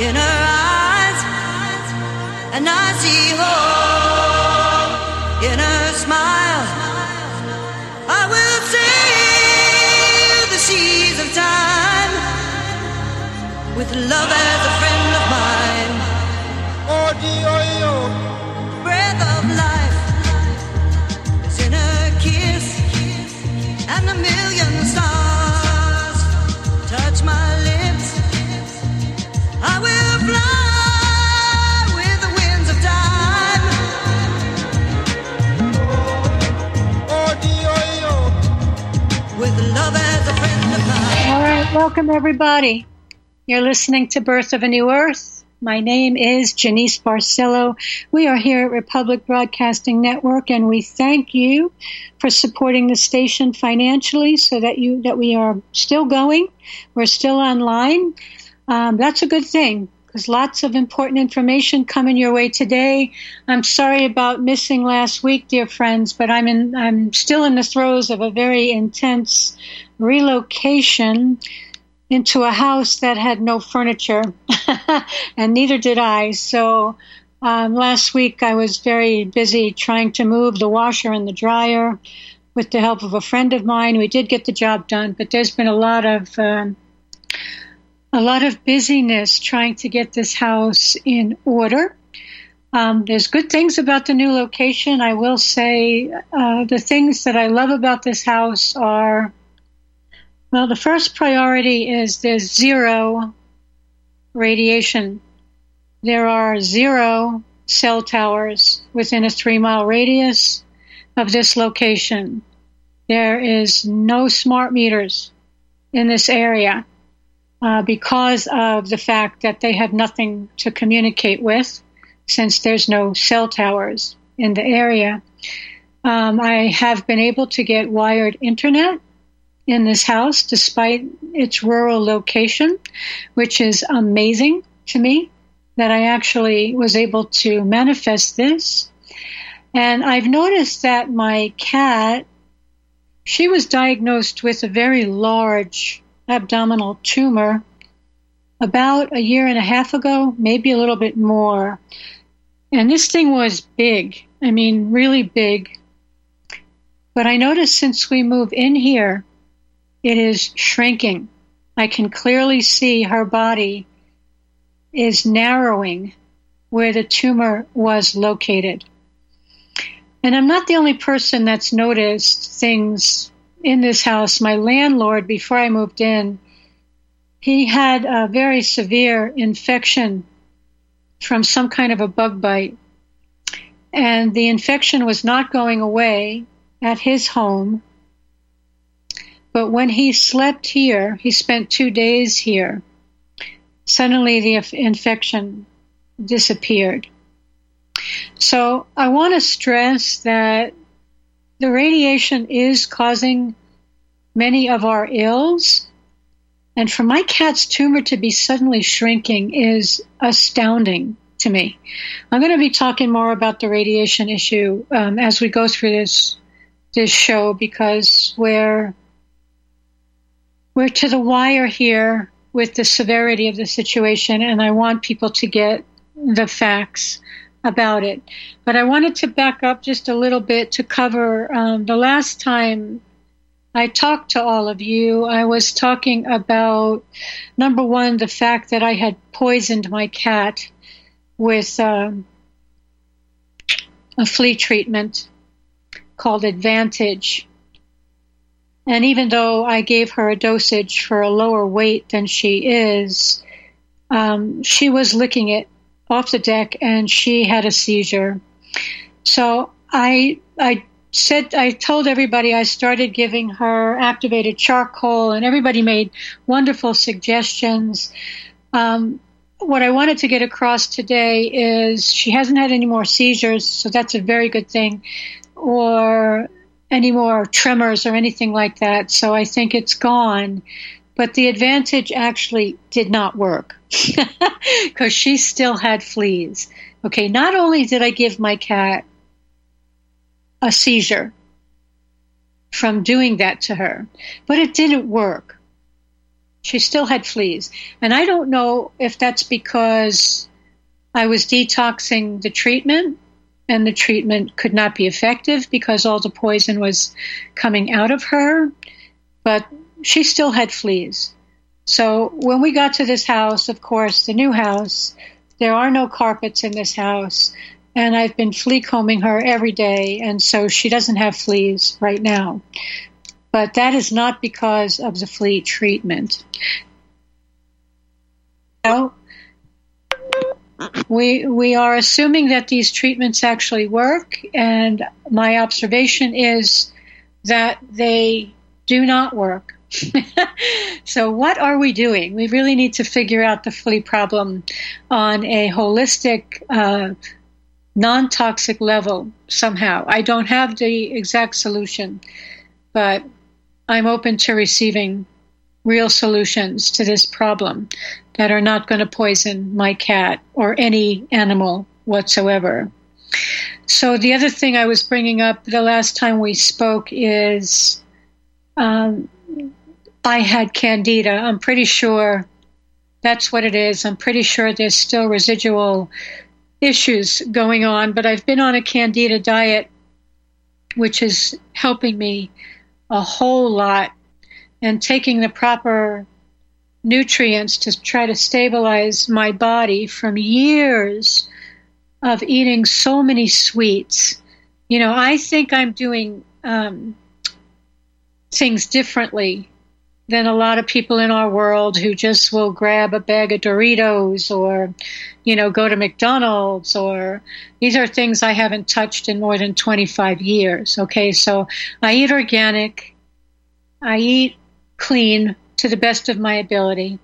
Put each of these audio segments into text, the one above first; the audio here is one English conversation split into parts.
In her eyes, and I see hope welcome everybody. You're listening to Birth of a New Earth. My name is Jeanice Barcelo. We are here at Republic Broadcasting Network, and we thank you for supporting the station financially, so that you that we are still going. We're still online. Um, that's a good thing because lots of important information coming your way today. I'm sorry about missing last week, dear friends, but I'm in. I'm still in the throes of a very intense relocation into a house that had no furniture, and neither did I. So um, last week I was very busy trying to move the washer and the dryer with the help of a friend of mine. We did get the job done, but there's been a lot of um, a lot of busyness trying to get this house in order. Um, there's good things about the new location. I will say uh, the things that I love about this house are well, the first priority is there's zero radiation. There are zero cell towers within a three mile radius of this location. There is no smart meters in this area uh, because of the fact that they have nothing to communicate with since there's no cell towers in the area. Um, I have been able to get wired internet in this house despite its rural location, which is amazing to me that I actually was able to manifest this. And I've noticed that my cat, she was diagnosed with a very large abdominal tumor about a year and a half ago, maybe a little bit more. And this thing was big. I mean, really big. But I noticed since we moved in here, it is shrinking. I can clearly see her body is narrowing where the tumor was located. And I'm not the only person that's noticed things in this house. My landlord, before I moved in, he had a very severe infection from some kind of a bug bite. And the infection was not going away at his home. But when he slept here, he spent two days here. Suddenly the inf- infection disappeared. So I want to stress that the radiation is causing many of our ills. And for my cat's tumor to be suddenly shrinking is astounding to me. I'm going to be talking more about the radiation issue um, as we go through this this show because we're we're to the wire here with the severity of the situation, and I want people to get the facts about it. But I wanted to back up just a little bit to cover um, the last time I talked to all of you. I was talking about number one, the fact that I had poisoned my cat with um, a flea treatment called Advantage. And even though I gave her a dosage for a lower weight than she is, um, she was licking it off the deck and she had a seizure. So I, I said, I told everybody I started giving her activated charcoal and everybody made wonderful suggestions. Um, what I wanted to get across today is she hasn't had any more seizures, so that's a very good thing, or any more tremors or anything like that. So I think it's gone. But the advantage actually did not work because she still had fleas. Okay, not only did I give my cat a seizure from doing that to her. But it didn't work. She still had fleas. And I don't know if that's because I was detoxing the treatment and the treatment could not be effective because all the poison was coming out of her. But she still had fleas. So when we got to this house, of course, the new house, there are no carpets in this house. And I've been flea combing her every day. And so she doesn't have fleas right now. But that is not because of the flea treatment. So we we are assuming that these treatments actually work, and my observation is that they do not work. so, what are we doing? We really need to figure out the flea problem on a holistic, uh, non toxic level somehow. I don't have the exact solution, but I'm open to receiving real solutions to this problem that are not going to poison my cat or any animal whatsoever. So, the other thing I was bringing up the last time we spoke is um, I had candida. I'm pretty sure that's what it is. I'm pretty sure there's still residual issues going on, but I've been on a candida diet, which is helping me a whole lot and taking the proper nutrients to try to stabilize my body from years of eating so many sweets. You know, I think I'm doing um, things differently than a lot of people in our world who just will grab a bag of Doritos or, you know, go to McDonald's or these are things I haven't touched in more than 25 years. Okay. So I eat organic. I eat clean to the best of my ability,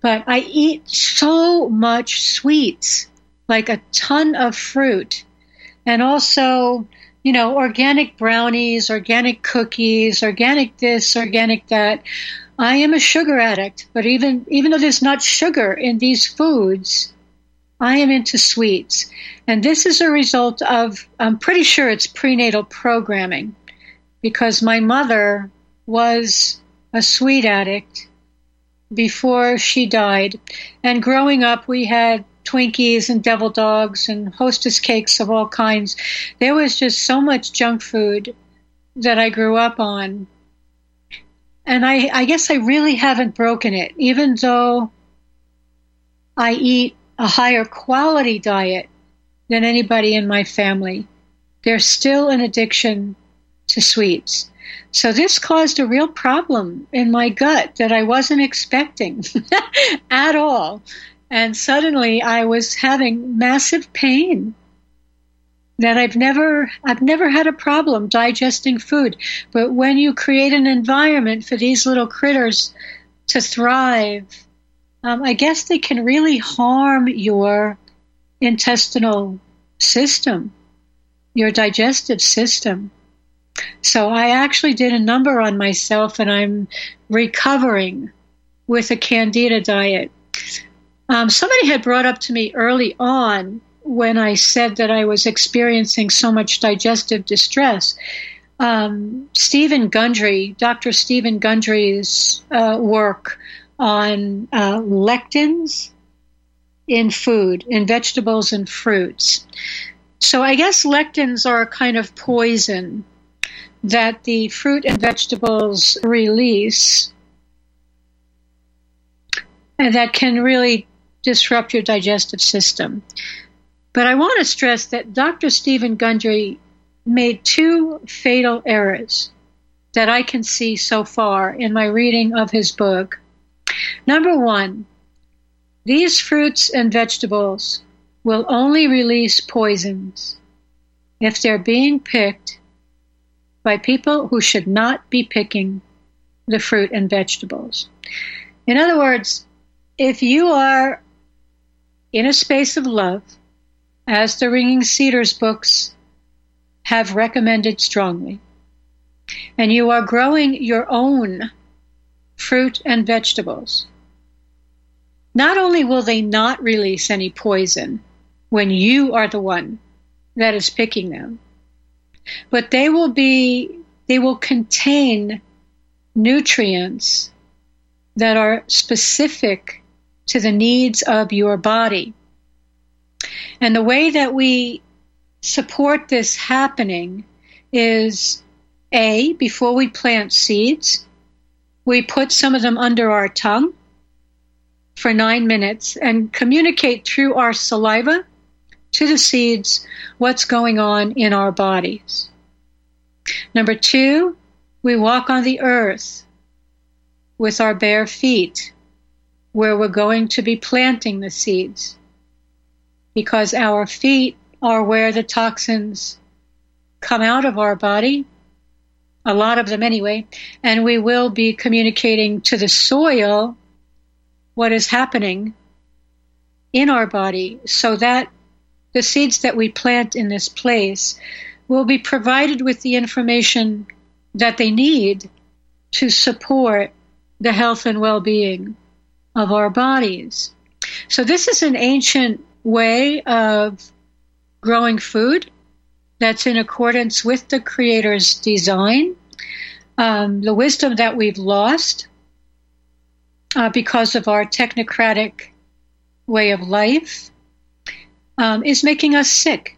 but I eat so much sweets, like a ton of fruit and also you know, organic brownies, organic cookies, organic this, organic that. I am a sugar addict, but even even though there's not sugar in these foods, I am into sweets. And this is a result of I'm pretty sure it's prenatal programming because my mother was a sweet addict before she died. And growing up, we had Twinkies and devil dogs and hostess cakes of all kinds. There was just so much junk food that I grew up on. And I, I guess I really haven't broken it, even though I eat a higher quality diet than anybody in my family. There's still an addiction to sweets. So this caused a real problem in my gut that I wasn't expecting at all. And suddenly I was having massive pain that I've never I've never had a problem digesting food. But when you create an environment for these little critters to thrive, um, I guess they can really harm your intestinal system, your digestive system. So I actually did a number on myself, and I'm recovering with a candida diet. Um, somebody had brought up to me early on when I said that I was experiencing so much digestive distress. Um, Stephen Gundry, Dr. Stephen Gundry's uh, work on uh, lectins in food, in vegetables and fruits. So I guess lectins are a kind of poison that the fruit and vegetables release and that can really disrupt your digestive system. But I want to stress that Dr. Stephen Gundry made two fatal errors that I can see so far in my reading of his book. Number one, these fruits and vegetables will only release poisons if they're being picked by people who should not be picking the fruit and vegetables. In other words, if you are in a space of love, as the Ringing Cedars books have recommended strongly, and you are growing your own fruit and vegetables, not only will they not release any poison when you are the one that is picking them, but they will be, they will contain nutrients that are specific to the needs of your body. And the way that we support this happening is A, before we plant seeds, we put some of them under our tongue for nine minutes and communicate through our saliva to the seeds what's going on in our bodies. Number two, we walk on the earth with our bare feet where we're going to be planting the seeds because our feet are where the toxins come out of our body, a lot of them anyway, and we will be communicating to the soil what is happening in our body so that the seeds that we plant in this place will be provided with the information that they need to support the health and well being of our bodies. So, this is an ancient way of growing food that's in accordance with the Creator's design. Um, the wisdom that we've lost uh, because of our technocratic way of life um, is making us sick.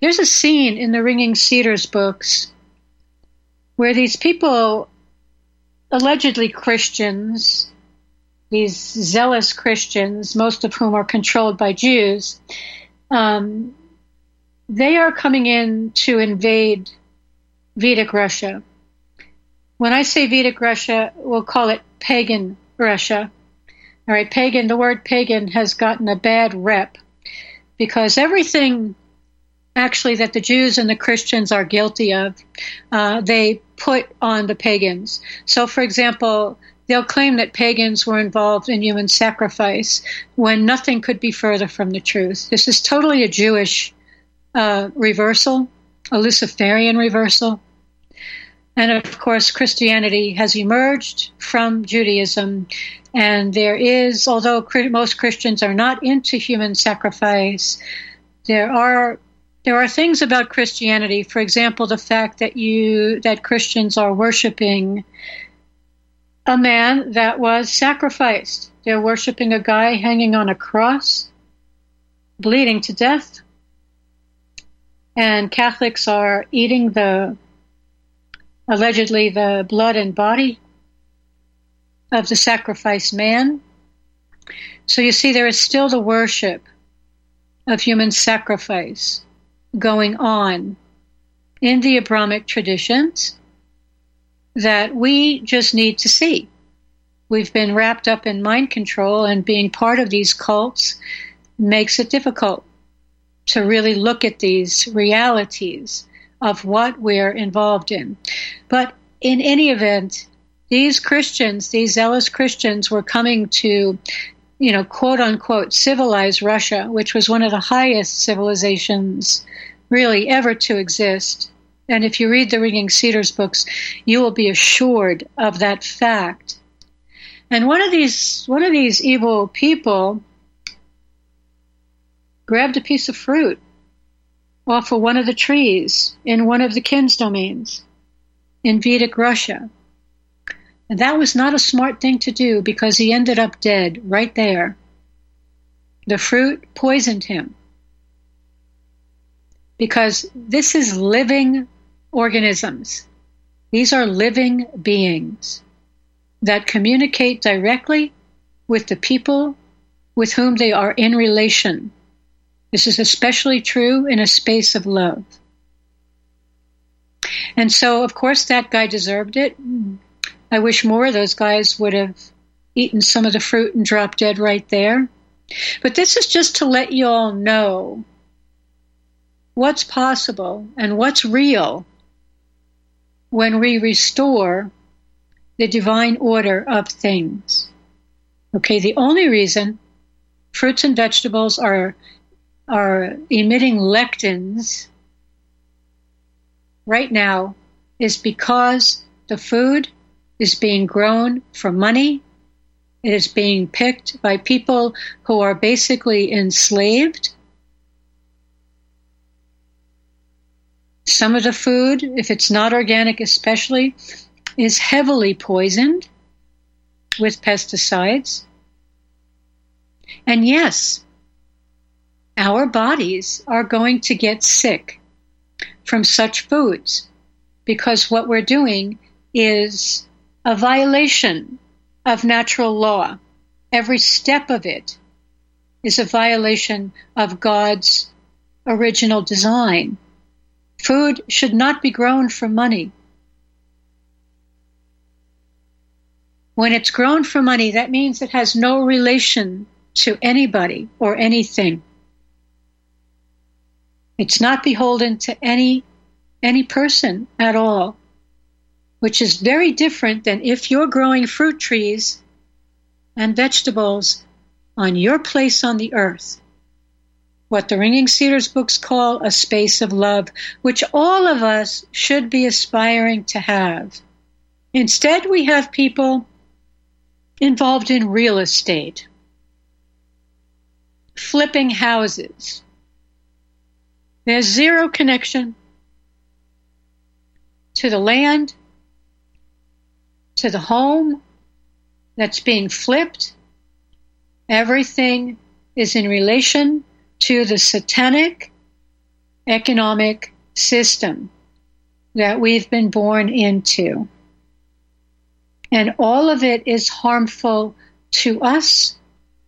There's a scene in the Ringing Cedars books where these people, allegedly Christians, these zealous Christians, most of whom are controlled by Jews, um, they are coming in to invade Vedic Russia. When I say Vedic Russia, we'll call it pagan Russia. All right, pagan, the word pagan has gotten a bad rep because everything actually that the Jews and the Christians are guilty of, uh, they put on the pagans. So, for example, they'll claim that pagans were involved in human sacrifice when nothing could be further from the truth. This is totally a Jewish uh, reversal, a Luciferian reversal. And of course, Christianity has emerged from Judaism. And there is, although most Christians are not into human sacrifice, there are there are things about Christianity, for example, the fact that you that Christians are worshiping a man that was sacrificed. They're worshiping a guy hanging on a cross, bleeding to death. And Catholics are eating the allegedly the blood and body of the sacrificed man. So you see, there is still the worship of human sacrifice going on in the Abrahamic traditions that we just need to see. We've been wrapped up in mind control, and being part of these cults makes it difficult to really look at these realities of what we're involved in. But in any event, these Christians, these zealous Christians, were coming to, you know, quote unquote, civilize Russia, which was one of the highest civilizations really ever to exist. And if you read the Ringing Cedars books, you will be assured of that fact. And one of these one of these evil people grabbed a piece of fruit off of one of the trees in one of the Kin's domains in Vedic Russia. And that was not a smart thing to do because he ended up dead right there. The fruit poisoned him. Because this is living organisms. These are living beings that communicate directly with the people with whom they are in relation. This is especially true in a space of love. And so, of course, that guy deserved it. I wish more of those guys would have eaten some of the fruit and dropped dead right there. But this is just to let you all know what's possible and what's real when we restore the divine order of things. Okay, the only reason fruits and vegetables are are emitting lectins right now is because the food is being grown for money. It is being picked by people who are basically enslaved Some of the food, if it's not organic especially, is heavily poisoned with pesticides. And yes, our bodies are going to get sick from such foods because what we're doing is a violation of natural law. Every step of it is a violation of God's original design. Food should not be grown for money. When it's grown for money, that means it has no relation to anybody or anything. It's not beholden to any any person at all, which is very different than if you're growing fruit trees and vegetables on your place on the earth. What the Ringing Cedars books call a space of love, which all of us should be aspiring to have. Instead, we have people involved in real estate, flipping houses. There's zero connection to the land, to the home that's being flipped. Everything is in relation to the satanic economic system that we've been born into. And all of it is harmful to us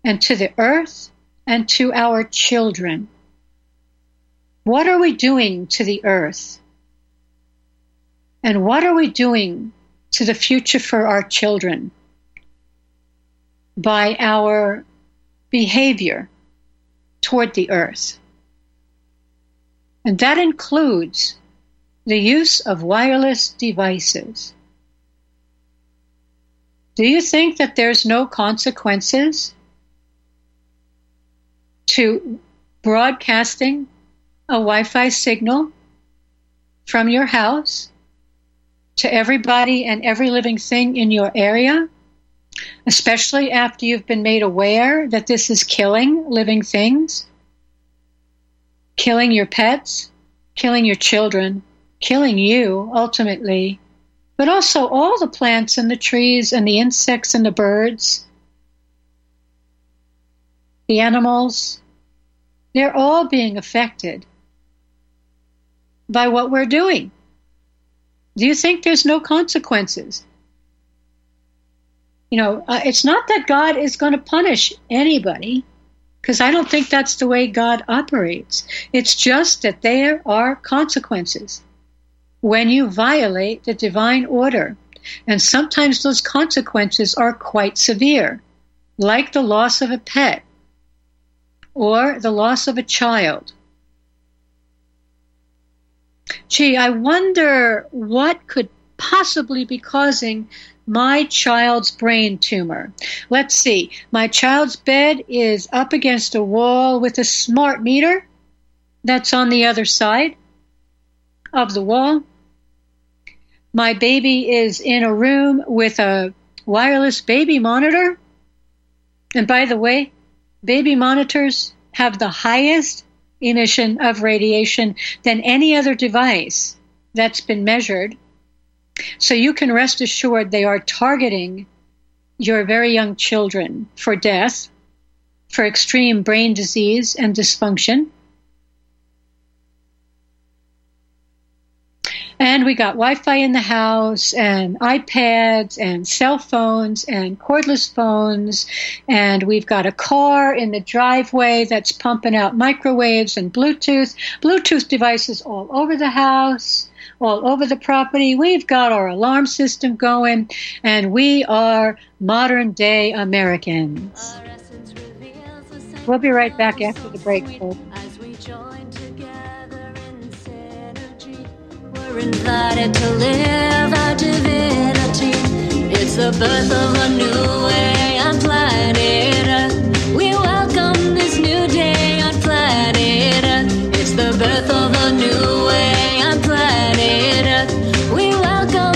and to the earth and to our children. What are we doing to the earth? And what are we doing to the future for our children by our behavior toward the earth? And that includes the use of wireless devices. Do you think that there's no consequences to broadcasting a Wi Fi signal from your house to everybody and every living thing in your area, especially after you've been made aware that this is killing living things, killing your pets, killing your children, killing you ultimately, but also all the plants and the trees and the insects and the birds, the animals, they're all being affected by what we're doing. Do you think there's no consequences? You know, uh, it's not that God is going to punish anybody, because I don't think that's the way God operates. It's just that there are consequences when you violate the divine order. And sometimes those consequences are quite severe, like the loss of a pet or the loss of a child. Gee, I wonder what could possibly be causing my child's brain tumor. Let's see. My child's bed is up against a wall with a smart meter that's on the other side of the wall. My baby is in a room with a wireless baby monitor. And by the way, baby monitors have the highest emission of radiation than any other device that's been measured. So you can rest assured they are targeting your very young children for death, for extreme brain disease and dysfunction. And we got Wi Fi in the house, and iPads, and cell phones, and cordless phones. And we've got a car in the driveway that's pumping out microwaves and Bluetooth, Bluetooth devices all over the house, all over the property. We've got our alarm system going, and we are modern day Americans. We'll be right back after the break, folks. We're invited to live our divinity. It's the birth of a new way on planet Earth. We welcome this new day on planet Earth. It's the birth of a new way on planet Earth. We welcome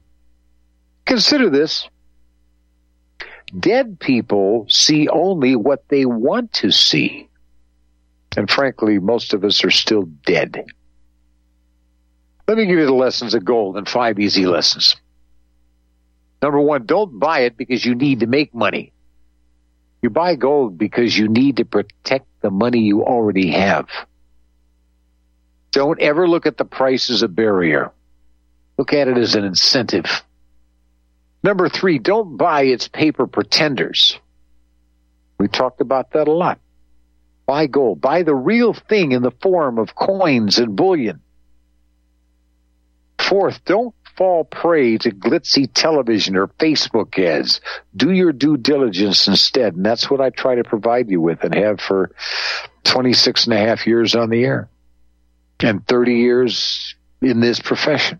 Consider this. Dead people see only what they want to see. And frankly, most of us are still dead. Let me give you the lessons of gold and five easy lessons. Number one, don't buy it because you need to make money. You buy gold because you need to protect the money you already have. Don't ever look at the price as a barrier. Look at it as an incentive. Number three, don't buy its paper pretenders. We talked about that a lot. Buy gold. Buy the real thing in the form of coins and bullion. Fourth, don't fall prey to glitzy television or Facebook ads. Do your due diligence instead. And that's what I try to provide you with and have for 26 and a half years on the air and 30 years in this profession.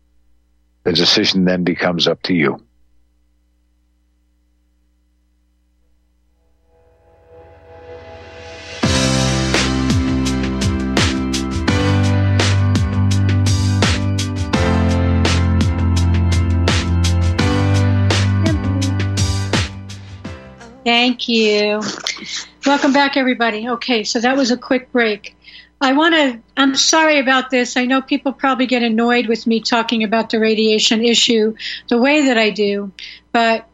The decision then becomes up to you. Thank you. Welcome back, everybody. Okay, so that was a quick break. I want to, I'm sorry about this. I know people probably get annoyed with me talking about the radiation issue the way that I do, but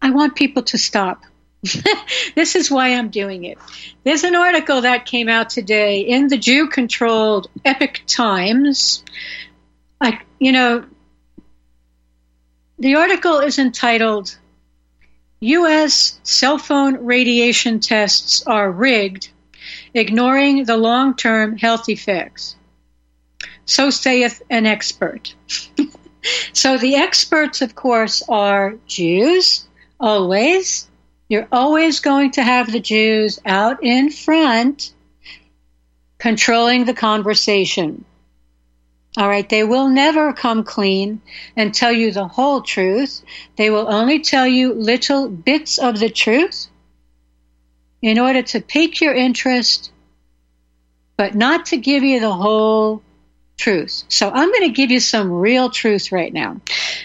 I want people to stop. this is why I'm doing it. There's an article that came out today in the Jew controlled Epoch Times. I, you know, the article is entitled U.S. cell phone radiation tests are rigged ignoring the long term health effects. So saith an expert. so the experts, of course, are Jews, always. You're always going to have the Jews out in front controlling the conversation. All right, they will never come clean and tell you the whole truth. They will only tell you little bits of the truth in order to pique your interest, but not to give you the whole truth. So I'm going to give you some real truth right now.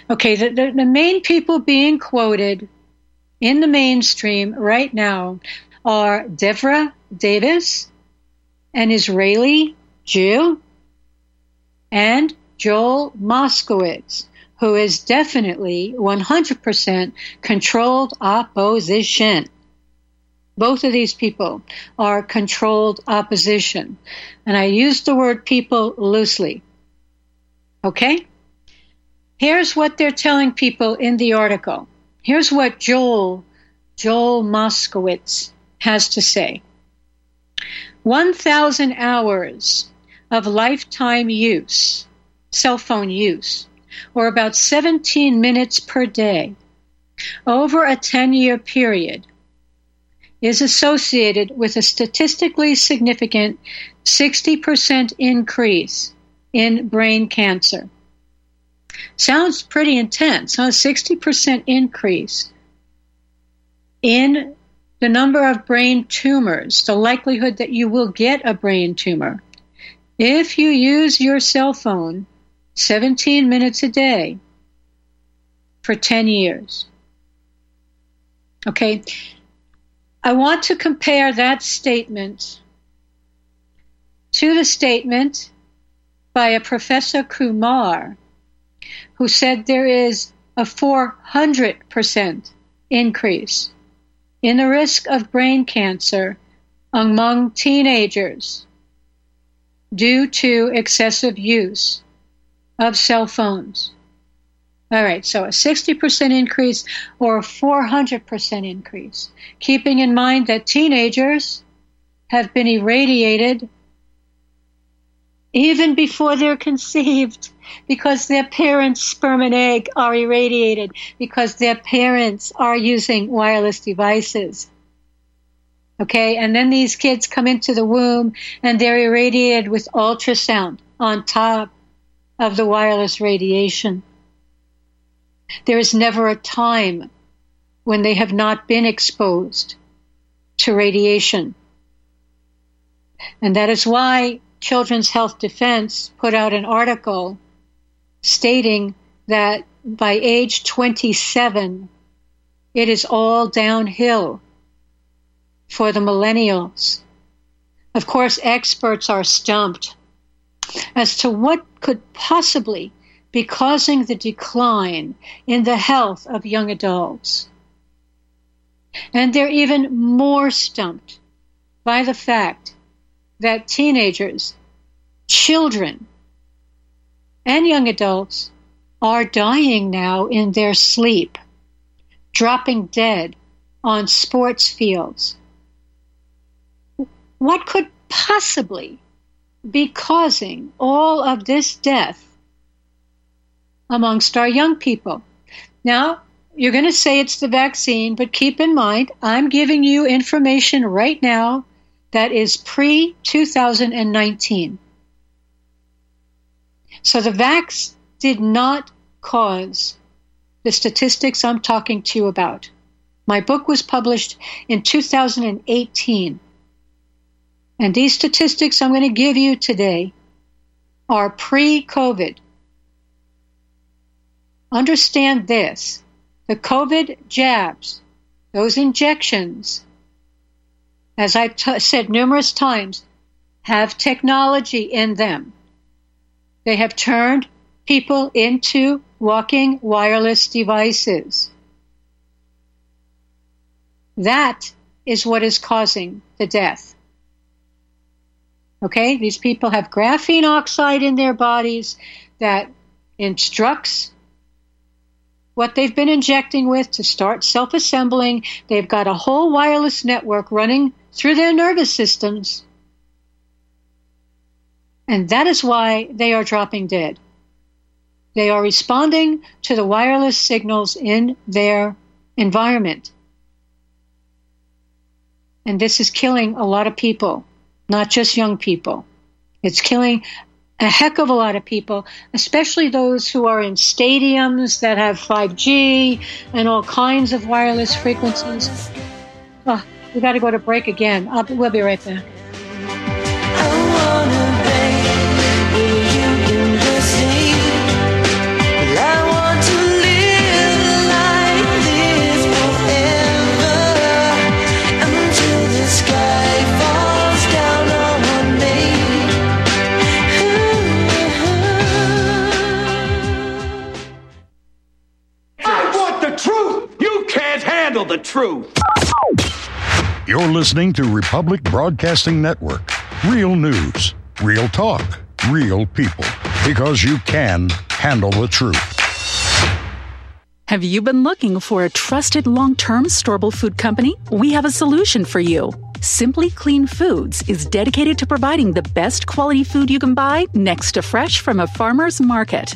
Okay, the, the, the main people being quoted in the mainstream right now are Devra Davis, an Israeli Jew, and Joel Moskowitz, who is definitely 100% controlled opposition. Both of these people are controlled opposition. And I use the word people loosely. Okay? Here's what they're telling people in the article. Here's what Joel, Joel Moskowitz has to say. 1,000 hours of lifetime use, cell phone use, or about 17 minutes per day over a 10 year period is associated with a statistically significant 60% increase in brain cancer. Sounds pretty intense, huh? 60% increase in the number of brain tumors, the likelihood that you will get a brain tumor. If you use your cell phone 17 minutes a day for 10 years. Okay, I want to compare that statement to the statement by a Professor Kumar who said there is a 400% increase in the risk of brain cancer among teenagers due to excessive use of cell phones. All right, so a 60% increase or a 400% increase, keeping in mind that teenagers have been irradiated even before they're conceived because their parents' sperm and egg are irradiated because their parents are using wireless devices. Okay, and then these kids come into the womb and they're irradiated with ultrasound on top of the wireless radiation. There is never a time when they have not been exposed to radiation. And that is why Children's Health Defense put out an article stating that by age 27, it is all downhill for the millennials. Of course, experts are stumped as to what could possibly be causing the decline in the health of young adults. And they're even more stumped by the fact that teenagers, children, and young adults are dying now in their sleep, dropping dead on sports fields. What could possibly be causing all of this death amongst our young people? Now, you're going to say it's the vaccine, but keep in mind, I'm giving you information right now that is pre 2019. So the vax did not cause the statistics I'm talking to you about. My book was published in 2018. And these statistics I'm going to give you today are pre COVID. Understand this the COVID jabs, those injections, as I've t- said numerous times, have technology in them. They have turned people into walking wireless devices. That is what is causing the death. Okay, these people have graphene oxide in their bodies that instructs what they've been injecting with to start self assembling. They've got a whole wireless network running through their nervous systems. And that is why they are dropping dead. They are responding to the wireless signals in their environment. And this is killing a lot of people, not just young people. It's killing a heck of a lot of people, especially those who are in stadiums that have 5G and all kinds of wireless frequencies. Oh, we got to go to break again. I'll, we'll be right back. The truth. You're listening to Republic Broadcasting Network. Real news, real talk, real people. Because you can handle the truth. Have you been looking for a trusted long term storable food company? We have a solution for you. Simply Clean Foods is dedicated to providing the best quality food you can buy next to fresh from a farmer's market.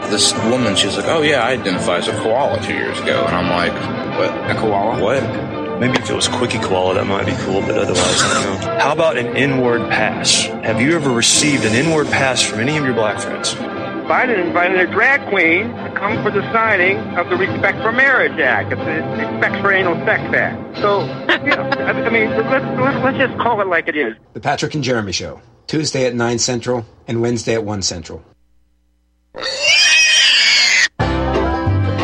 This woman, she's like, oh yeah, I identify as a koala two years ago. And I'm like, what? A koala? What? Maybe if it was Quickie Koala, that might be cool, but otherwise, I. How about an inward pass? Have you ever received an inward pass from any of your black friends? Biden invited a drag queen to come for the signing of the Respect for Marriage Act, it's the Respect for Anal Sex Act. So, you know, I I mean, let's, let's, let's just call it like it is. The Patrick and Jeremy Show, Tuesday at 9 Central and Wednesday at 1 Central.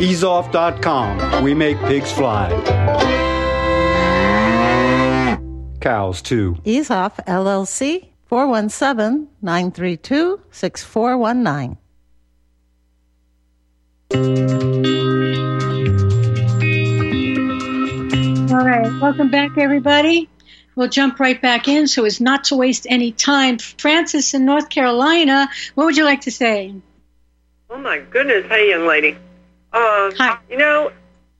Easeoff.com. We make pigs fly. Cows, too. Ease Off LLC 417 932 6419. All right, welcome back, everybody. We'll jump right back in so as not to waste any time. Francis in North Carolina, what would you like to say? Oh my goodness, hey young lady. Uh, Hi. You know,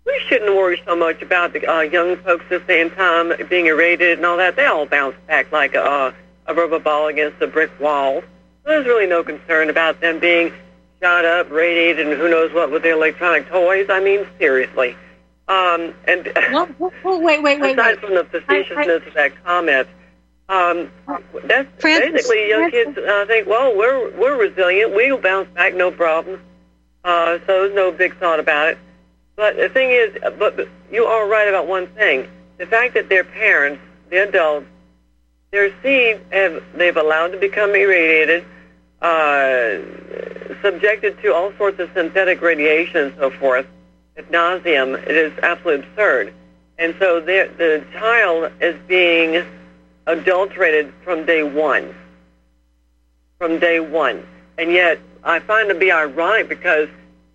we shouldn't worry so much about the uh, young folks at the same time being irradiated and all that. They all bounce back like a, a rubber ball against a brick wall. There's really no concern about them being shot up, radiated, and who knows what with their electronic toys. I mean, seriously. Um, and Well, well, well, wait, wait, wait, aside wait. from the facetiousness of that comment, um, that's Francis, basically young Francis. kids uh, think, well, we're we're resilient, we'll bounce back, no problem. Uh, so no big thought about it. But the thing is, uh, but, you are right about one thing: the fact that their parents, the adults, their seed have they've allowed to become irradiated, uh, subjected to all sorts of synthetic radiation and so forth, ad nauseum. It is absolutely absurd. And so the child is being adulterated from day one. From day one. And yet, I find it to be ironic because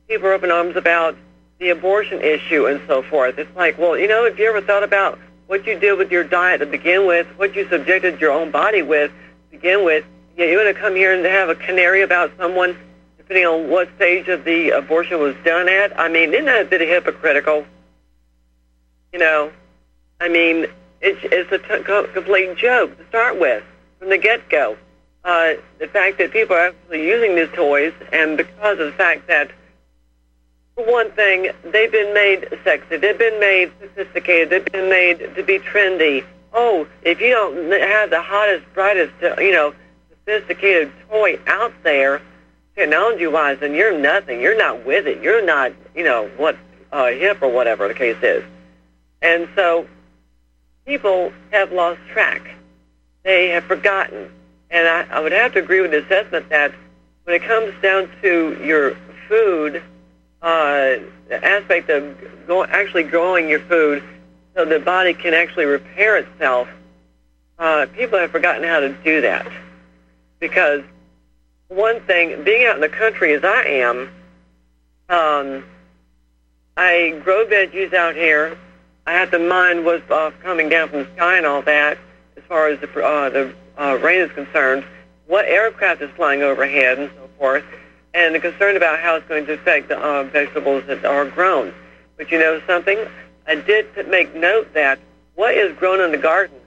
people are up in arms about the abortion issue and so forth. It's like, well, you know, have you ever thought about what you did with your diet to begin with, what you subjected your own body with to begin with? Yeah, you're going to come here and have a canary about someone depending on what stage of the abortion was done at? I mean, isn't that a bit hypocritical? You know, I mean, it's, it's a t- complete joke to start with from the get-go. Uh, the fact that people are actually using these toys, and because of the fact that, for one thing, they've been made sexy, they've been made sophisticated, they've been made to be trendy. Oh, if you don't have the hottest, brightest, uh, you know, sophisticated toy out there, technology wise, then you're nothing. You're not with it. You're not, you know, what uh, hip or whatever the case is. And so people have lost track. They have forgotten. And I, I would have to agree with the assessment that when it comes down to your food, uh, the aspect of go, actually growing your food so the body can actually repair itself, uh, people have forgotten how to do that. Because one thing, being out in the country as I am, um, I grow veggies out here. I have to mind what's uh, coming down from the sky and all that, as far as the, uh, the uh, rain is concerned, what aircraft is flying overhead and so forth, and the concern about how it's going to affect the uh, vegetables that are grown. But you know something? I did make note that what is grown in the garden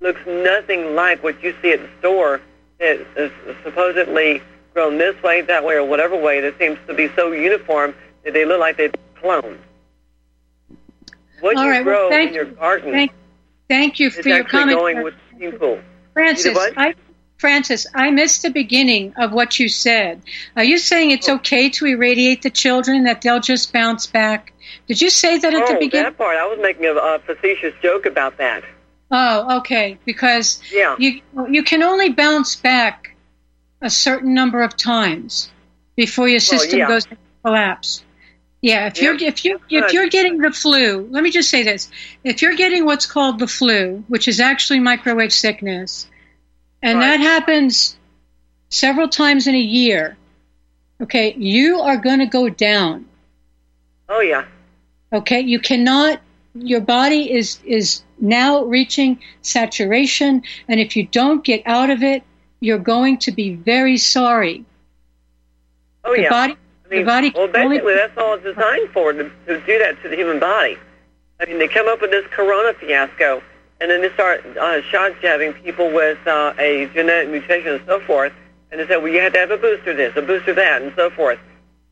looks nothing like what you see at the store that is supposedly grown this way, that way, or whatever way that seems to be so uniform that they look like they've cloned. What All you right, well, grow thank in your you. garden Thank, thank you is for your actually comment. going with the pool. Francis, You know what? I, Francis, I missed the beginning of what you said. Are you saying it's Oh. okay to irradiate the children, that they'll just bounce back? Did you say that at oh, the beginning? that part. I was making a, a facetious joke about that. Oh, okay. Because Yeah. you you can only bounce back a certain number of times before your system yeah. goes into collapse. Yeah, if you're if you if you're getting the flu, let me just say this: if you're getting what's called the flu, which is actually microwave sickness, and that happens several times in a year, okay, you are going to go down. Oh yeah. Okay, you cannot. Your body is is now reaching saturation, and if you don't get out of it, you're going to be very sorry. Oh The yeah. body- mean, body well, basically, that's all it's designed for to, to do that to the human body. I mean, they come up with this corona fiasco, and then they start uh, shot jabbing people with uh, a genetic mutation and so forth, and they say, well, you have to have a booster this, a booster that, and so forth.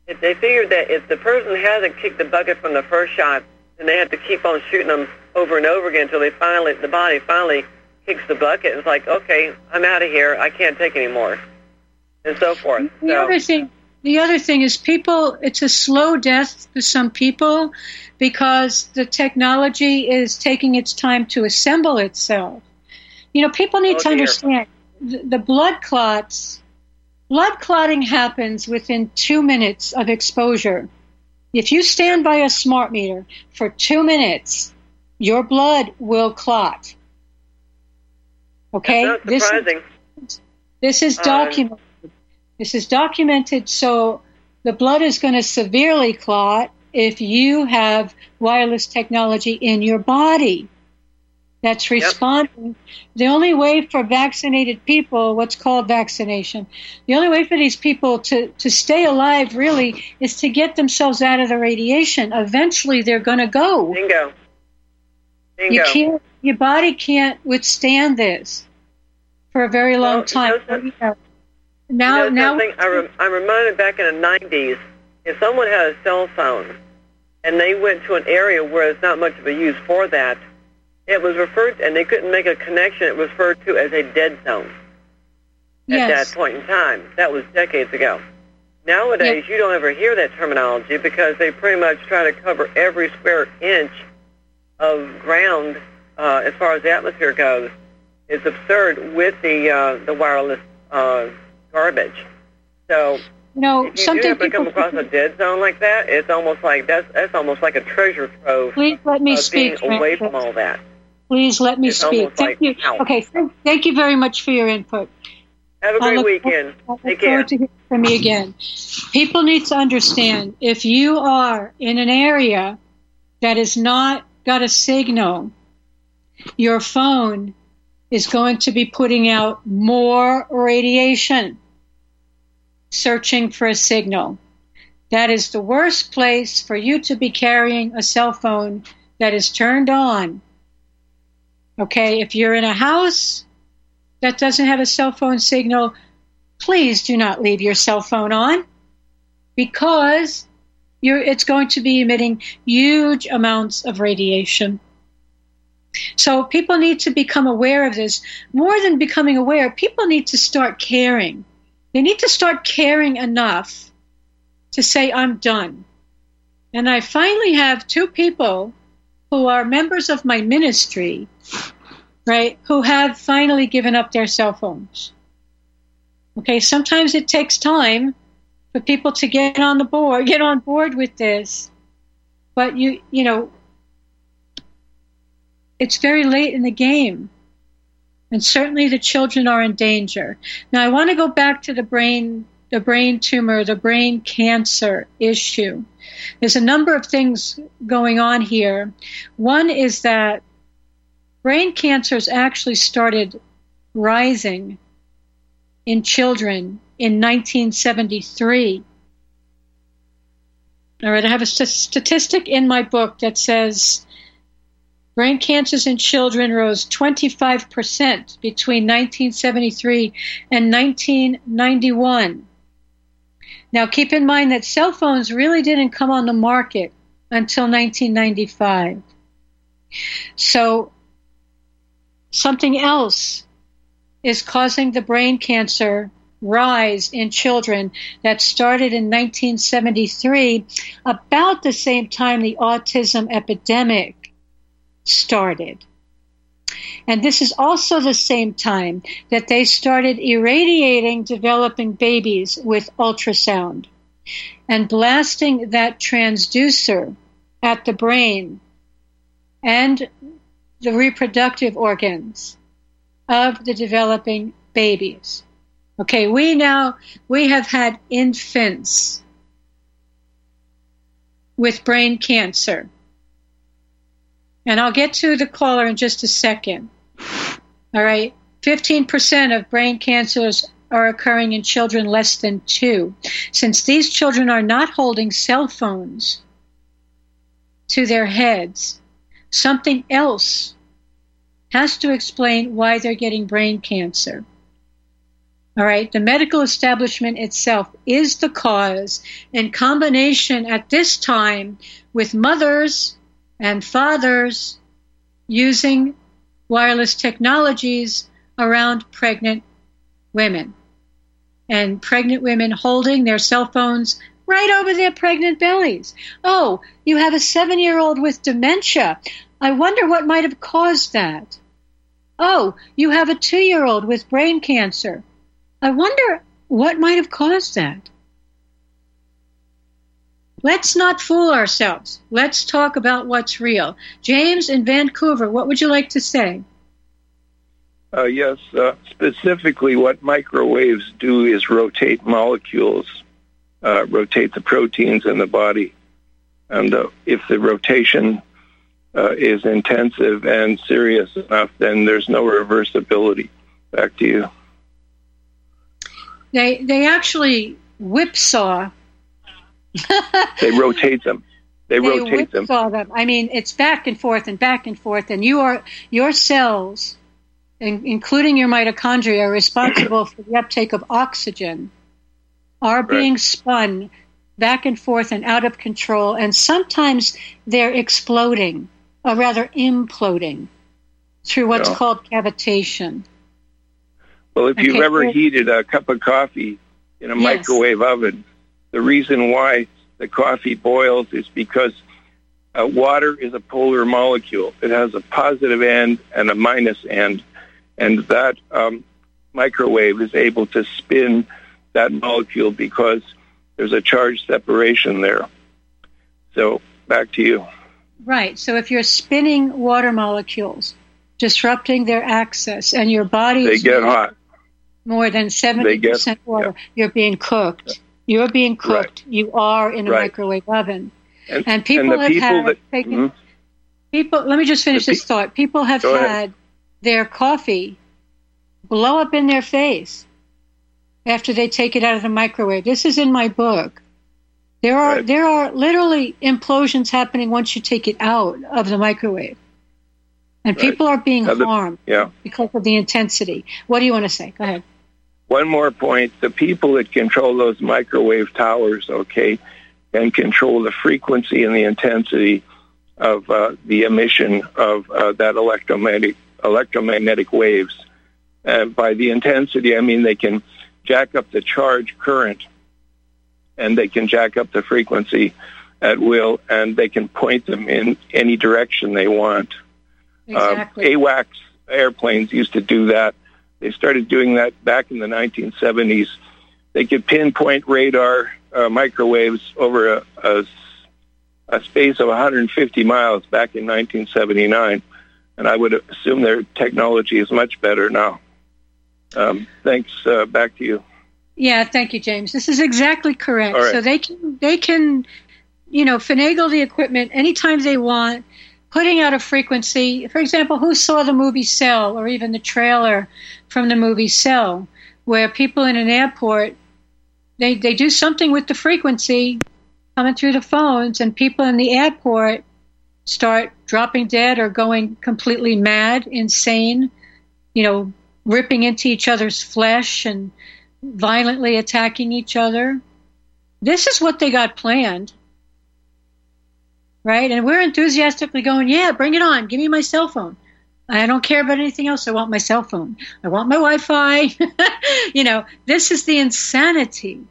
If they figured that if the person hasn't kicked the bucket from the first shot, then they have to keep on shooting them over and over again until they finally, the body finally kicks the bucket. It's like, okay, I'm out of here. I can't take anymore, and so forth. The so, other thing, the other thing is people. It's a slow death for some people because the technology is taking its time to assemble itself. You know, people need Oh, to understand the, the blood clots. Blood clotting happens within two minutes of exposure. If you stand by a smart meter for two minutes, your blood will clot. Okay, That's not This is- surprising. this is Um, documented. This is documented, so the blood is going to severely clot if you have wireless technology in your body that's responding. The only way for vaccinated people, what's called vaccination, the only way for these people to, to stay alive really is to get themselves out of the radiation. Eventually, they're going to go. Bingo. Bingo. You can't. Your body can't withstand this for a very long time. You know, now, you know now. I rem- I'm reminded back in the 90s, if someone had a cell phone and they went to an area where there's not much of a use for that, it was referred and they couldn't make a connection. It was referred to as a dead zone at Yes. that point in time. That was decades ago. Nowadays, you don't ever hear that terminology because they pretty much try to cover every square inch of ground uh, as far as the atmosphere goes. It's absurd with the uh, the wireless uh, garbage. So you know, if you do something happen come across a dead zone like that, it's almost like that's that's almost like a treasure trove Please let me speak. being away from all that. Please let me It's speak. Thank like, you. ow. Okay, thank, thank you very much for your input. Have a great look- weekend. I look Take care. forward to hearing from you again. People need to understand if you are in an area that has not got a signal, your phone is going to be putting out more radiation, searching for a signal. That is the worst place for you to be carrying a cell phone that is turned on. Okay, if you're in a house that doesn't have a cell phone signal, please do not leave your cell phone on because it's going to be emitting huge amounts of radiation. So people need to become aware of this. More than becoming aware, people need to start caring. They need to start caring enough to say, I'm done. And I finally have two people who are members of my ministry, right, who have finally given up their cell phones. Okay, sometimes it takes time for people to get on the board, get on board with this. But you, you know, it's very late in the game. And certainly the children are in danger. Now I want to go back to the brain, the brain tumor, the brain cancer issue. There's a number of things going on here. One is that brain cancers actually started rising in children in 1973. All right, I have a st- statistic in my book that says brain cancers in children rose 25% between 1973 and 1991. Now, keep in mind that cell phones really didn't come on the market until 1995. So, something else is causing the brain cancer rise in children that started in 1973, about the same time the autism epidemic started. And this is also the same time that they started irradiating developing babies with ultrasound and blasting that transducer at the brain and the reproductive organs of the developing babies. Okay, we now, we have had infants with brain cancer. And I'll get to the caller in just a second. All right. 15% of brain cancers are occurring in children less than two. Since these children are not holding cell phones to their heads, something else has to explain why they're getting brain cancer. All right, the medical establishment itself is the cause in combination at this time with mothers and fathers using wireless technologies around pregnant women. And pregnant women holding their cell phones right over their pregnant bellies. Oh, you have a seven year old with dementia. I wonder what might have caused that. Oh, you have a two year old with brain cancer. I wonder what might have caused that. Let's not fool ourselves. Let's talk about what's real. James in Vancouver, what would you like to say? Uh, yes, uh, specifically, what microwaves do is rotate molecules, uh, rotate the proteins in the body. And uh, if the rotation uh, is intensive and serious enough, then there's no reversibility. Back to you. They they actually whipsaw. They rotate them. They, they rotate them. them. I mean, it's back and forth and back and forth, and you are your cells, in, including your mitochondria, are responsible for the uptake of oxygen, are being Right. spun back and forth and out of control, and sometimes they're exploding, or rather imploding, through what's Yeah. called cavitation. Well, if you've ever heated a cup of coffee in a Yes. microwave oven, the reason why the coffee boils is because uh, water is a polar molecule. It has a positive end and a minus end, and that um, microwave is able to spin that molecule because there's a charge separation there. So back to you. Right. So if you're spinning water molecules, disrupting their access, and your body They get hot. more than seventy percent water, you're being cooked. You're being cooked. You are in a Right. microwave oven. And, And people the have people had that taken- Mhm. People, let me just finish this thought. People have Go ahead. had their coffee blow up in their face after they take it out of the microwave. This is in my book. There are there are literally implosions happening once you take it out of the microwave, and Right. people are being Now the- harmed yeah. because of the intensity. What do you want to say? Go ahead. One more point. The people that control those microwave towers, okay, can control the frequency and the intensity of uh, the emission of uh, that electromagnetic electromagnetic waves. And by the intensity, I mean they can jack up the charge current, and they can jack up the frequency at will, and they can point them in any direction they want. Exactly. Uh, AWACS airplanes used to do that. They started doing that back in the 1970s. They could pinpoint radar uh, microwaves over a, a, a space of 150 miles back in 1979, and I would assume their technology is much better now. Um, thanks. Uh, back to you. Yeah, thank you, James. This is exactly correct. Right. So they can they can, you know, finagle the equipment anytime they want, putting out a frequency. For example, who saw the movie Cell or even the trailer from the movie Cell, where people in an airport they they do something with the frequency coming through the phones, and people in the airport start dropping dead or going completely mad, insane. You know, ripping into each other's flesh and violently attacking each other. This is what they got planned. Right? And we're enthusiastically going, yeah, bring it on. Give me my cell phone. I don't care about anything else. I want my cell phone. I want my Wi Fi. you know, this is the insanity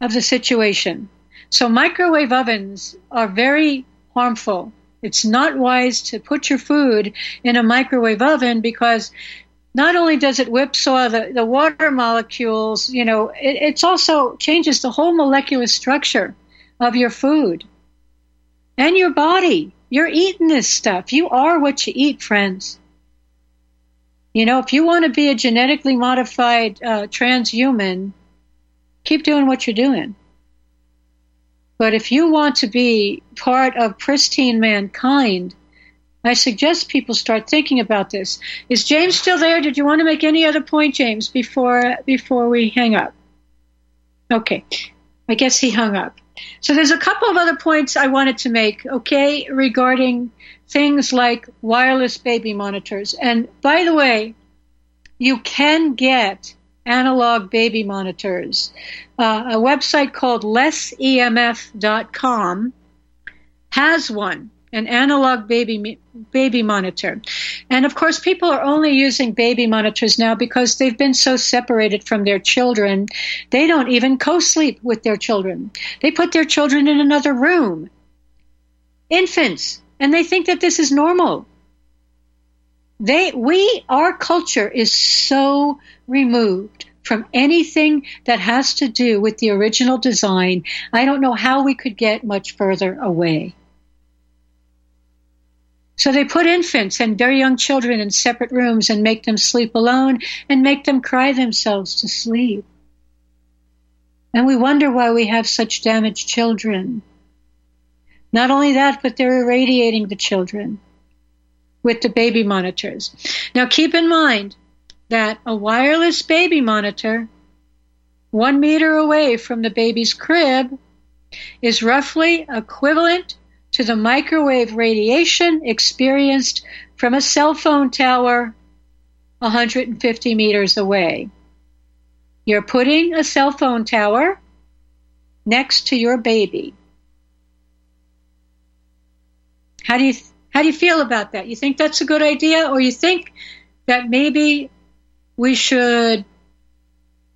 of the situation. So, microwave ovens are very harmful. It's not wise to put your food in a microwave oven because not only does it whipsaw the, the water molecules, you know, it it's also changes the whole molecular structure of your food and your body. You're eating this stuff. You are what you eat, friends. You know, if you want to be a genetically modified uh, transhuman, keep doing what you're doing. But if you want to be part of pristine mankind, I suggest people start thinking about this. Is James still there? Did you want to make any other point, James, before before we hang up? Okay. I guess he hung up. So there's a couple of other points I wanted to make, okay, regarding things like wireless baby monitors. And by the way, you can get analog baby monitors. Uh, a website called lessemf.com has one, an analog baby baby monitor. And of course, people are only using baby monitors now because they've been so separated from their children. They don't even co-sleep with their children. They put their children in another room. Infants, and they think that this is normal. They we our culture is so removed from anything that has to do with the original design. I don't know how we could get much further away. So they put infants and very young children in separate rooms and make them sleep alone and make them cry themselves to sleep. And we wonder why we have such damaged children. Not only that, but they're irradiating the children with the baby monitors. Now keep in mind that a wireless baby monitor, one meter away from the baby's crib, is roughly equivalent to the microwave radiation experienced from a cell phone tower 150 meters away. You're putting a cell phone tower next to your baby. How do you how do you feel about that? You think that's a good idea or you think that maybe we should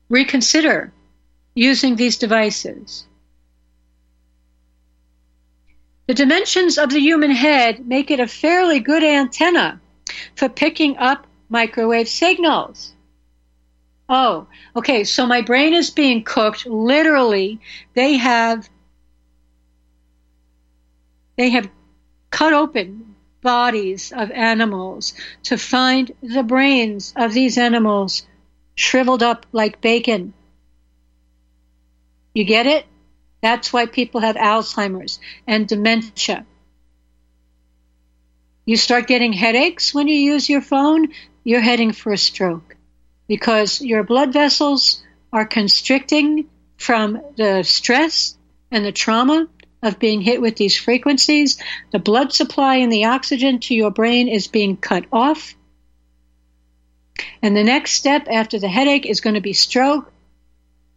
reconsider using these devices? The dimensions of the human head make it a fairly good antenna for picking up microwave signals. Oh, okay, so my brain is being cooked. Literally, they have they have cut open bodies of animals to find the brains of these animals shriveled up like bacon. You get it? That's why people have Alzheimer's and dementia. You start getting headaches when you use your phone, you're heading for a stroke because your blood vessels are constricting from the stress and the trauma of being hit with these frequencies. The blood supply and the oxygen to your brain is being cut off. And the next step after the headache is going to be stroke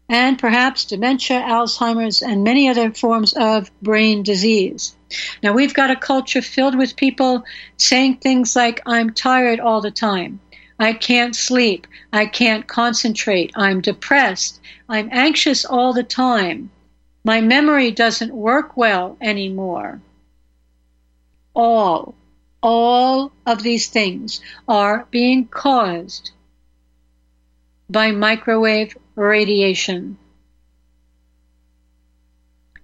and perhaps dementia, Alzheimer's, and many other forms of brain disease. Now, we've got a culture filled with people saying things like, I'm tired all the time. I can't sleep. I can't concentrate. I'm depressed. I'm anxious all the time. My memory doesn't work well anymore. All, all of these things are being caused by microwave radiation.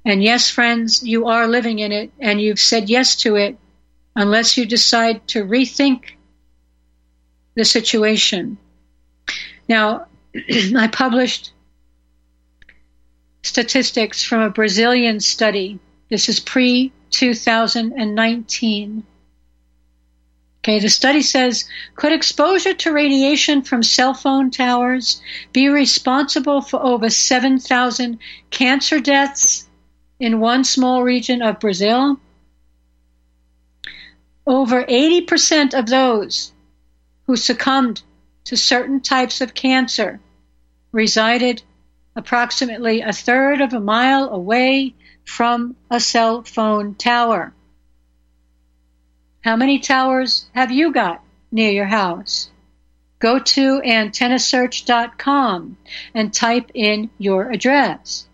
And yes, friends, you are living in it and you've said yes to it unless you decide to rethink the situation. Now, I published statistics from a Brazilian study. This is pre 2019. Okay, the study says could exposure to radiation from cell phone towers be responsible for over 7,000 cancer deaths in one small region of Brazil? Over 80% of those who succumbed to certain types of cancer resided approximately a third of a mile away from a cell phone tower. How many towers have you got near your house? Go to antennasearch.com and type in your address.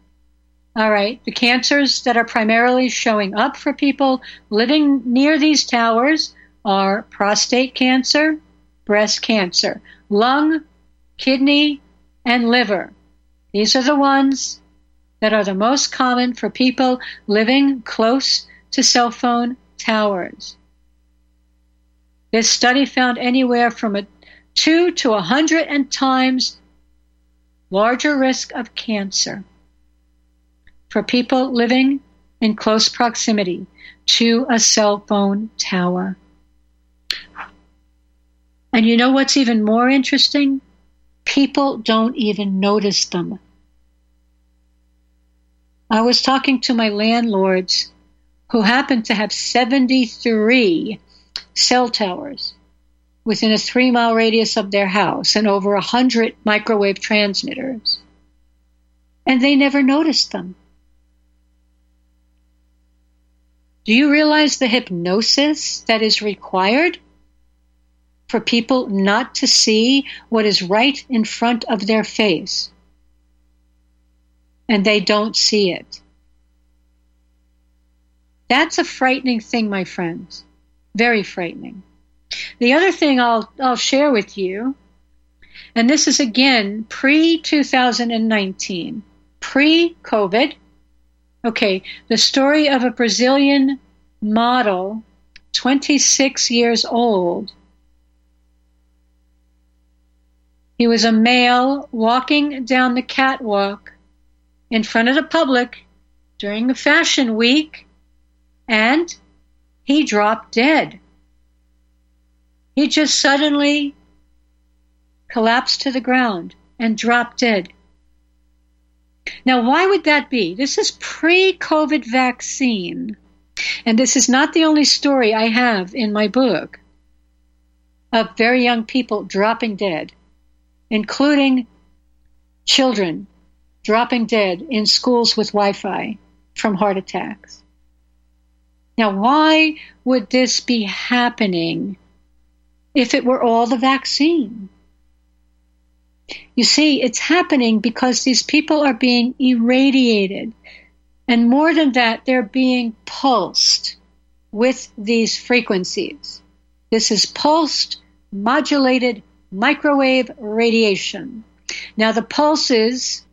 All right, the cancers that are primarily showing up for people living near these towers are prostate cancer, breast cancer, lung, kidney, and liver. These are the ones that are the most common for people living close to cell phone towers. This study found anywhere from a 2 to a 100 and times larger risk of cancer for people living in close proximity to a cell phone tower. And you know what's even more interesting? People don't even notice them. I was talking to my landlords who happen to have 73 cell towers within a three mile radius of their house and over a hundred microwave transmitters. And they never noticed them. Do you realize the hypnosis that is required for people not to see what is right in front of their face? And they don't see it. That's a frightening thing, my friends. Very frightening. The other thing I'll, I'll share with you, and this is again pre 2019, pre COVID. Okay, the story of a Brazilian model, 26 years old. He was a male walking down the catwalk in front of the public during the fashion week, and he dropped dead. He just suddenly collapsed to the ground and dropped dead. Now, why would that be? This is pre COVID vaccine. And this is not the only story I have in my book of very young people dropping dead, including children dropping dead in schools with Wi Fi from heart attacks. Now, why would this be happening if it were all the vaccine? You see, it's happening because these people are being irradiated. And more than that, they're being pulsed with these frequencies. This is pulsed, modulated microwave radiation. Now, the pulses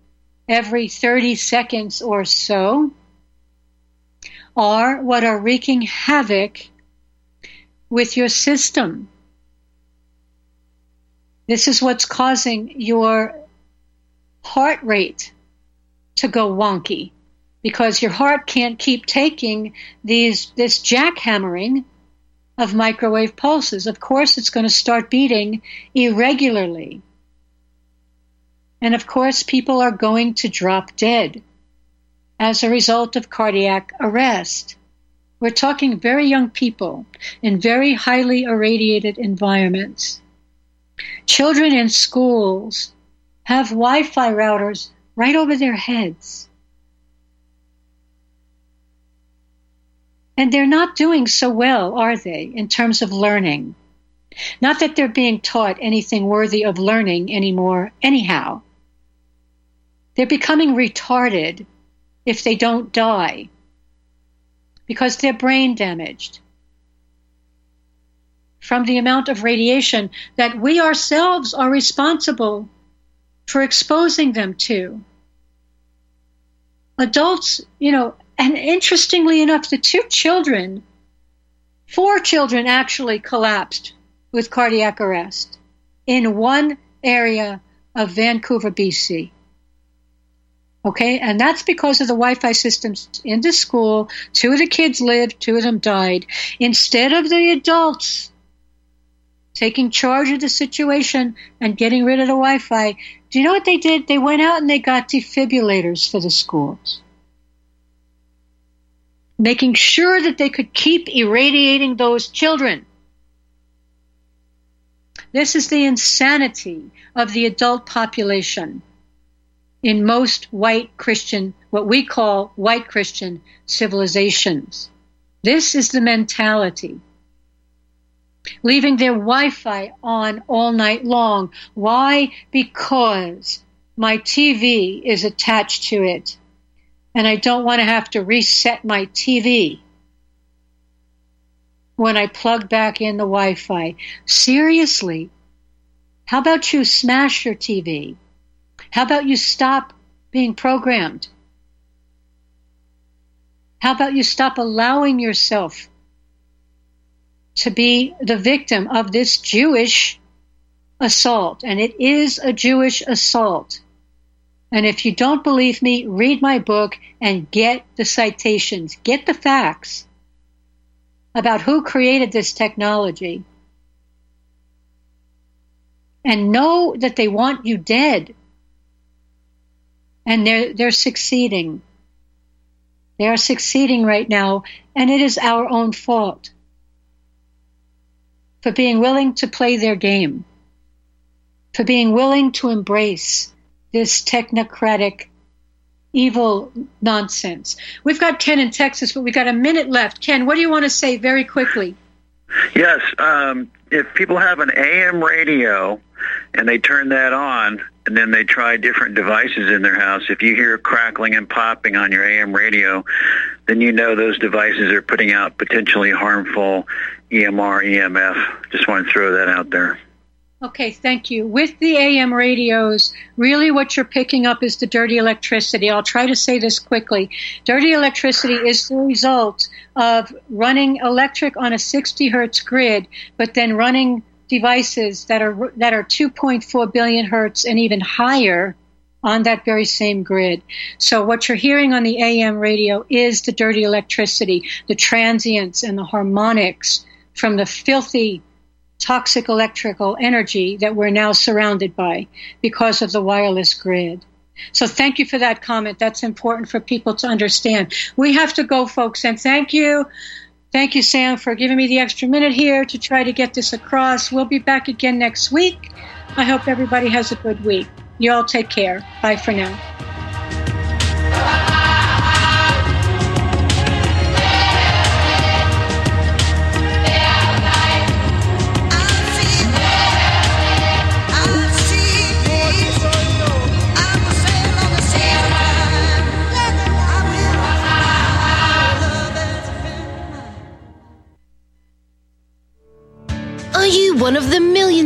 every 30 seconds or so are what are wreaking havoc with your system. This is what's causing your heart rate to go wonky because your heart can't keep taking these this jackhammering of microwave pulses. Of course, it's going to start beating irregularly. And of course, people are going to drop dead as a result of cardiac arrest. We're talking very young people in very highly irradiated environments. Children in schools have Wi Fi routers right over their heads. And they're not doing so well, are they, in terms of learning? Not that they're being taught anything worthy of learning anymore, anyhow. They're becoming retarded if they don't die because they're brain damaged from the amount of radiation that we ourselves are responsible for exposing them to. Adults, you know, and interestingly enough, the two children, four children actually collapsed with cardiac arrest in one area of Vancouver, BC. Okay, and that's because of the Wi Fi systems in the school. Two of the kids lived, two of them died. Instead of the adults taking charge of the situation and getting rid of the Wi Fi, do you know what they did? They went out and they got defibrillators for the schools, making sure that they could keep irradiating those children. This is the insanity of the adult population in most white Christian, what we call white Christian civilizations. This is the mentality leaving their Wi Fi on all night long. Why? Because my TV is attached to it and I don't want to have to reset my TV when I plug back in the Wi Fi. Seriously, how about you smash your TV? How about you stop being programmed? How about you stop allowing yourself to be the victim of this Jewish assault. And it is a Jewish assault. And if you don't believe me, read my book and get the citations, get the facts about who created this technology. And know that they want you dead. And they're, they're succeeding. They are succeeding right now, and it is our own fault for being willing to play their game, for being willing to embrace this technocratic evil nonsense. We've got Ken in Texas, but we've got a minute left. Ken, what do you want to say very quickly? Yes, um, if people have an AM radio and they turn that on and then they try different devices in their house, if you hear crackling and popping on your AM radio, then you know those devices are putting out potentially harmful EMR, EMF. Just want to throw that out there. Okay, thank you. With the AM radios, really what you're picking up is the dirty electricity. I'll try to say this quickly. Dirty electricity is the result of running electric on a 60 hertz grid, but then running devices that are that are 2.4 billion hertz and even higher on that very same grid. So what you're hearing on the AM radio is the dirty electricity, the transients and the harmonics from the filthy toxic electrical energy that we're now surrounded by because of the wireless grid. So thank you for that comment. That's important for people to understand. We have to go, folks, and thank you. Thank you, Sam, for giving me the extra minute here to try to get this across. We'll be back again next week. I hope everybody has a good week. You all take care. Bye for now.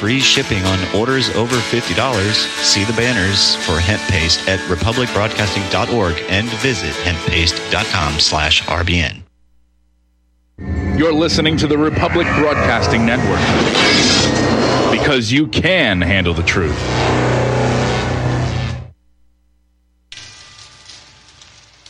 Free shipping on orders over $50. See the banners for hemp paste at republicbroadcasting.org and visit hemppaste.com slash RBN. You're listening to the Republic Broadcasting Network because you can handle the truth.